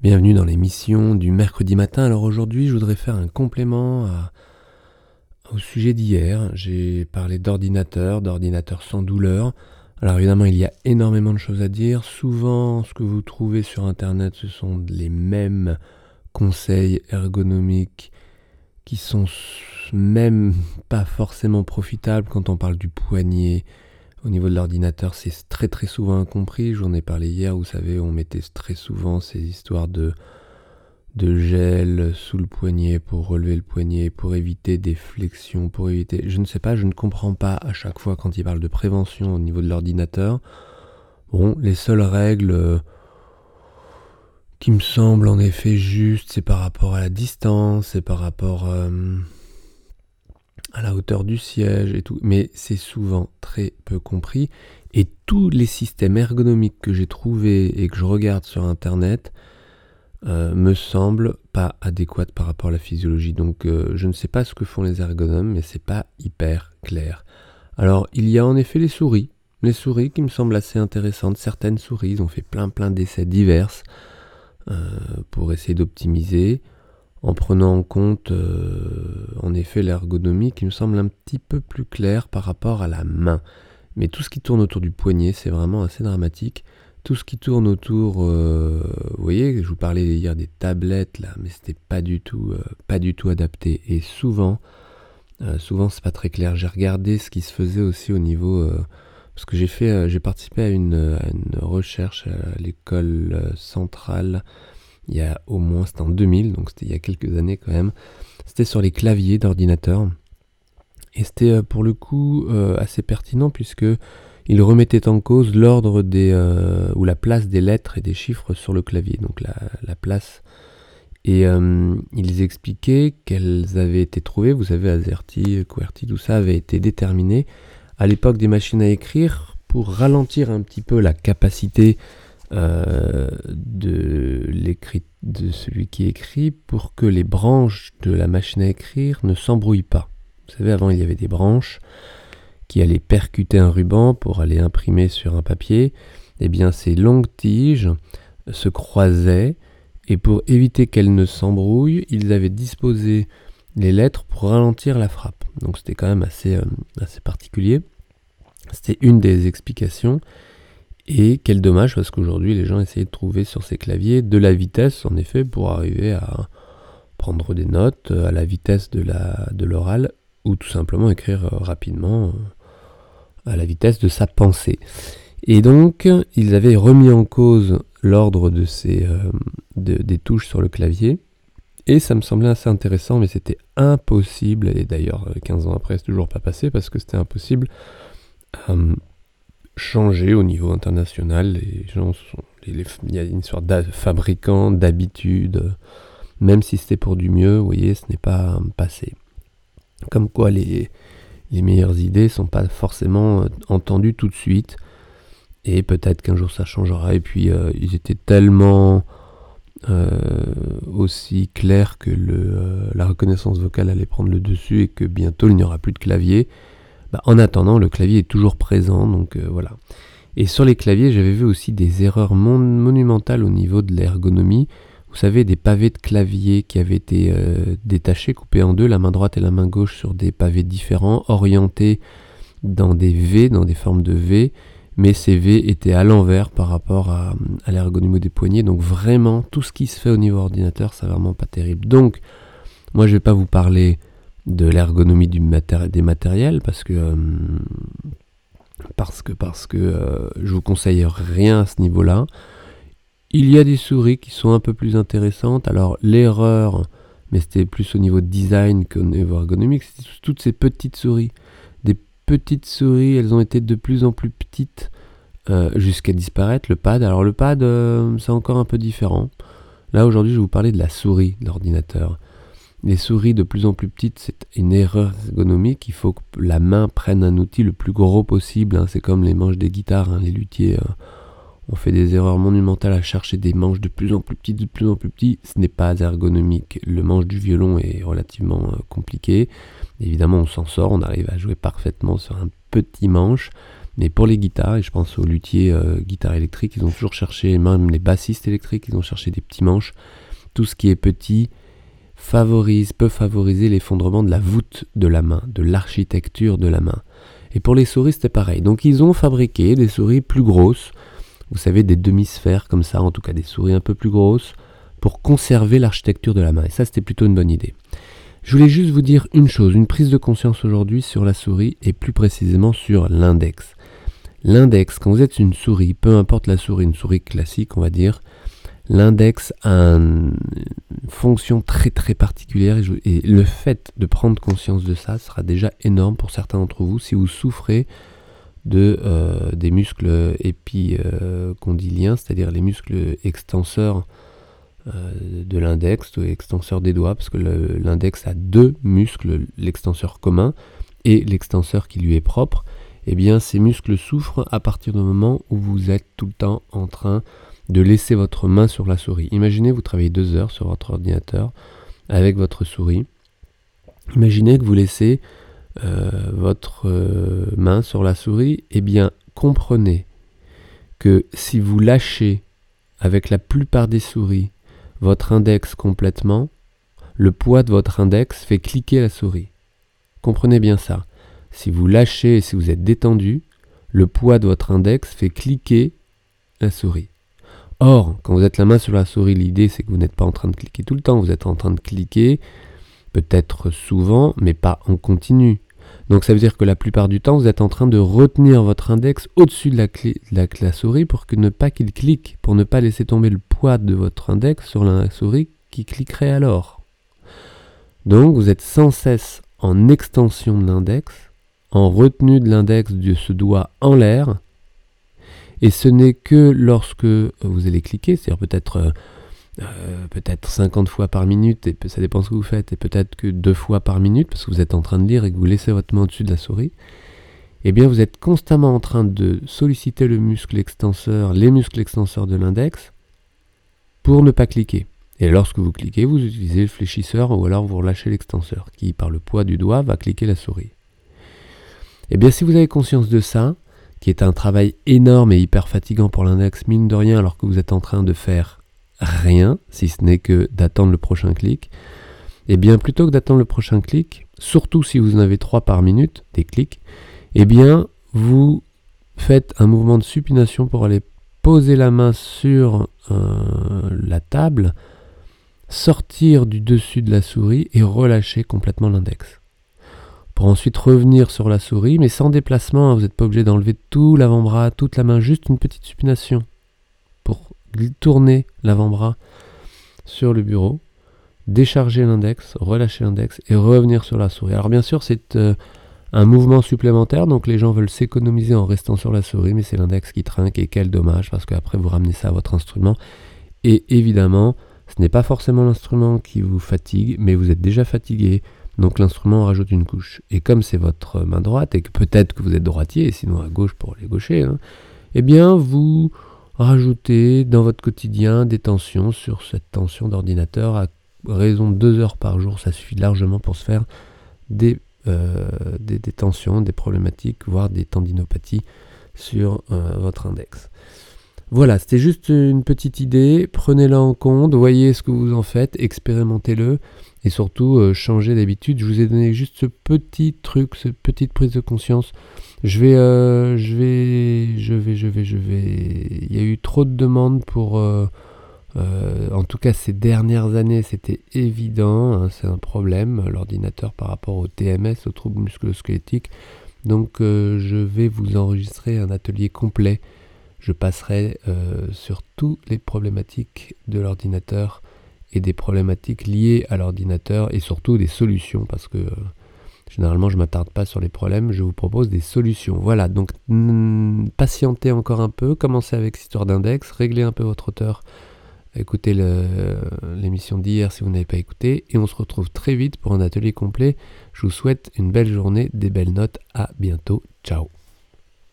Bienvenue dans l'émission du mercredi matin. Alors aujourd'hui, je voudrais faire un complément au sujet d'hier. J'ai parlé d'ordinateur, d'ordinateur sans douleur. Alors évidemment, il y a énormément de choses à dire. Souvent, ce que vous trouvez sur Internet, ce sont les mêmes conseils ergonomiques qui sont même pas forcément profitables quand on parle du poignet, au niveau de l'ordinateur, c'est très très souvent incompris. J'en ai parlé hier, vous savez, on mettait très souvent ces histoires de, de gel sous le poignet pour relever le poignet, pour éviter des flexions, pour éviter... Je ne sais pas, je ne comprends pas à chaque fois quand il parle de prévention au niveau de l'ordinateur. Bon, les seules règles euh, qui me semblent en effet justes, c'est par rapport à la distance, c'est par rapport... Euh, à la hauteur du siège et tout, mais c'est souvent très peu compris. Et tous les systèmes ergonomiques que j'ai trouvés et que je regarde sur Internet euh, me semblent pas adéquats par rapport à la physiologie. Donc euh, je ne sais pas ce que font les ergonomes, mais c'est pas hyper clair. Alors il y a en effet les souris, les souris qui me semblent assez intéressantes. Certaines souris, ont fait plein plein d'essais divers euh, pour essayer d'optimiser en prenant en compte euh, en effet l'ergonomie qui me semble un petit peu plus claire par rapport à la main. Mais tout ce qui tourne autour du poignet, c'est vraiment assez dramatique. Tout ce qui tourne autour, euh, vous voyez, je vous parlais hier des tablettes là, mais c'était pas du tout, euh, pas du tout adapté. Et souvent, souvent c'est pas très clair. J'ai regardé ce qui se faisait aussi au niveau, parce que j'ai fait, j'ai participé à une, à une recherche à l'école centrale il y a au moins, c'était en 2000, donc c'était il y a quelques années quand même. C'était sur les claviers d'ordinateur. Et c'était euh, pour le coup euh, assez pertinent puisque il remettait en cause l'ordre des euh, ou la place des lettres et des chiffres sur le clavier, donc la, place. Et ils expliquaient qu'elles avaient été trouvées, vous savez, AZERTY, QWERTY, tout ça avait été déterminé à l'époque des machines à écrire pour ralentir un petit peu la capacité de, de celui qui écrit pour que les branches de la machine à écrire ne s'embrouillent pas. Vous savez, avant, il y avait des branches qui allaient percuter un ruban pour aller imprimer sur un papier. Eh bien, ces longues tiges se croisaient et pour éviter qu'elles ne s'embrouillent, ils avaient disposé les lettres pour ralentir la frappe. Donc c'était quand même assez, euh, assez particulier. C'était une des explications. Et quel dommage parce qu'aujourd'hui les gens essayaient de trouver sur ces claviers de la vitesse en effet pour arriver à prendre des notes à la vitesse de la de l'oral ou tout simplement écrire euh, rapidement euh, à la vitesse de sa pensée. Et donc ils avaient remis en cause l'ordre de ces euh, des touches sur le clavier et ça me semblait assez intéressant mais c'était impossible et d'ailleurs 15 ans après c'est toujours pas passé parce que c'était impossible changer au niveau international. Les gens sont, il y a une sorte de fabricant d'habitude, même si c'était pour du mieux, vous voyez, ce n'est pas passé. Comme quoi les, les meilleures idées sont pas forcément euh, entendues tout de suite. Et peut-être qu'un jour ça changera. Et puis euh, ils étaient tellement euh, aussi clairs que le, la reconnaissance vocale allait prendre le dessus et que bientôt il n'y aura plus de clavier. Bah, en attendant, le clavier est toujours présent, donc euh, voilà. Et sur les claviers, j'avais vu aussi des erreurs monumentales au niveau de l'ergonomie. Vous savez, des pavés de clavier qui avaient été euh, détachés, coupés en deux, la main droite et la main gauche sur des pavés différents, orientés dans des V, dans des formes de V, mais ces V étaient à l'envers par rapport à, l'ergonomie des poignets. Donc vraiment, tout ce qui se fait au niveau ordinateur, c'est vraiment pas terrible. Donc, moi, je vais pas vous parler de l'ergonomie des matériels parce que euh, parce que parce que euh, je vous conseille rien à ce niveau-là. Il y a des souris qui sont un peu plus intéressantes. Alors l'erreur, mais c'était plus au niveau design qu'au niveau ergonomique, c'est toutes ces petites souris. Des petites souris, elles ont été de plus en plus petites euh, jusqu'à disparaître. Le pad, alors le pad, c'est encore un peu différent. Là aujourd'hui, je vais vous parler de la souris de l'ordinateur. Les souris de plus en plus petites, c'est une erreur ergonomique. Il faut que la main prenne un outil le plus gros possible. Hein. C'est comme les manches des guitares. Hein. Les luthiers euh, ont fait des erreurs monumentales à chercher des manches de plus en plus petites, de plus en plus petites. Ce n'est pas ergonomique. Le manche du violon est relativement euh, compliqué. Évidemment, on s'en sort. On arrive à jouer parfaitement sur un petit manche. Mais pour les guitares, et je pense aux luthiers euh, guitares électriques, ils ont toujours cherché, même les bassistes électriques, ils ont cherché des petits manches. Tout ce qui est petit favorise, peut favoriser l'effondrement de la voûte de la main, de l'architecture de la main. Et pour les souris, c'était pareil. Donc ils ont fabriqué des souris plus grosses, vous savez, des demi-sphères comme ça, en tout cas des souris un peu plus grosses, pour conserver l'architecture de la main. Et ça, c'était plutôt une bonne idée. Je voulais juste vous dire une chose, une prise de conscience aujourd'hui sur la souris et plus précisément sur l'index. L'index, quand vous êtes une souris, peu importe la souris, une souris classique, on va dire, l'index a une fonction très très particulière et, le fait de prendre conscience de ça sera déjà énorme pour certains d'entre vous si vous souffrez de, euh, des muscles épicondyliens, c'est-à-dire les muscles extenseurs euh, de l'index, extenseur des doigts, parce que l'index a deux muscles, l'extenseur commun et l'extenseur qui lui est propre. Eh bien, ces muscles souffrent à partir du moment où vous êtes tout le temps en train de laisser votre main sur la souris. Imaginez, vous travaillez deux heures sur votre ordinateur avec votre souris. Imaginez que vous laissez euh, votre euh, main sur la souris. Eh bien, comprenez que si vous lâchez avec la plupart des souris votre index complètement, le poids de votre index fait cliquer la souris. Comprenez bien ça. Si vous lâchez et si vous êtes détendu, le poids de votre index fait cliquer la souris. Or, quand vous êtes la main sur la souris, l'idée c'est que vous n'êtes pas en train de cliquer tout le temps, vous êtes en train de cliquer peut-être souvent, mais pas en continu. Donc ça veut dire que la plupart du temps, vous êtes en train de retenir votre index au-dessus de la, souris pour que ne pas qu'il clique, pour ne pas laisser tomber le poids de votre index sur la souris qui cliquerait alors. Donc vous êtes sans cesse en extension de l'index, en retenue de l'index de ce doigt en l'air, et ce n'est que lorsque vous allez cliquer, c'est-à-dire peut-être euh, euh, peut-être 50 fois par minute, et ça dépend ce que vous faites, et peut-être que deux fois par minute, parce que vous êtes en train de lire et que vous laissez votre main au-dessus de la souris, eh bien vous êtes constamment en train de solliciter le muscle extenseur, les muscles extenseurs de l'index, pour ne pas cliquer. Et lorsque vous cliquez, vous utilisez le fléchisseur ou alors vous relâchez l'extenseur, qui par le poids du doigt va cliquer la souris. Eh bien si vous avez conscience de ça, qui est un travail énorme et hyper fatigant pour l'index, mine de rien, alors que vous êtes en train de faire rien, si ce n'est que d'attendre le prochain clic, et eh bien plutôt que d'attendre le prochain clic, surtout si vous en avez trois par minute, des clics, et eh bien vous faites un mouvement de supination pour aller poser la main sur euh, la table, sortir du dessus de la souris et relâcher complètement l'index. Pour ensuite revenir sur la souris, mais sans déplacement, hein, vous n'êtes pas obligé d'enlever tout l'avant-bras, toute la main, juste une petite supination tourner l'avant-bras sur le bureau, décharger l'index, relâcher l'index et revenir sur la souris. Alors bien sûr, c'est euh, un mouvement supplémentaire, donc les gens veulent s'économiser en restant sur la souris, mais c'est l'index qui trinque et quel dommage, parce qu'après vous ramenez ça à votre instrument. Et évidemment, ce n'est pas forcément l'instrument qui vous fatigue, mais vous êtes déjà fatigué, donc l'instrument rajoute une couche. Et comme c'est votre main droite, et que peut-être que vous êtes droitier, sinon à gauche pour les gauchers, hein, eh bien vous rajouter dans votre quotidien des tensions sur cette tension d'ordinateur à raison de deux heures par jour. Ça suffit largement pour se faire des, euh, des, tensions, des problématiques, voire des tendinopathies sur euh, votre index. Voilà, c'était juste une petite idée. Prenez-la en compte, voyez ce que vous en faites, expérimentez-le et surtout euh, changez d'habitude. Je vous ai donné juste ce petit truc, cette petite prise de conscience. Je vais, euh, je vais, je vais, je vais, je vais. Il y a eu trop de demandes pour. Euh, en tout cas, ces dernières années, c'était évident. Hein, c'est un problème, l'ordinateur par rapport au TMS, au trouble musculo-squelettique. Donc, je vais vous enregistrer un atelier complet je passerai euh, sur toutes les problématiques de l'ordinateur et des problématiques liées à l'ordinateur et surtout des solutions parce que euh, généralement je ne m'attarde pas sur les problèmes, je vous propose des solutions. Voilà, donc patientez encore un peu, commencez avec cette histoire d'index, réglez un peu votre auteur, écoutez l'émission d'hier si vous n'avez pas écouté et on se retrouve très vite pour un atelier complet. Je vous souhaite une belle journée, des belles notes, à bientôt, ciao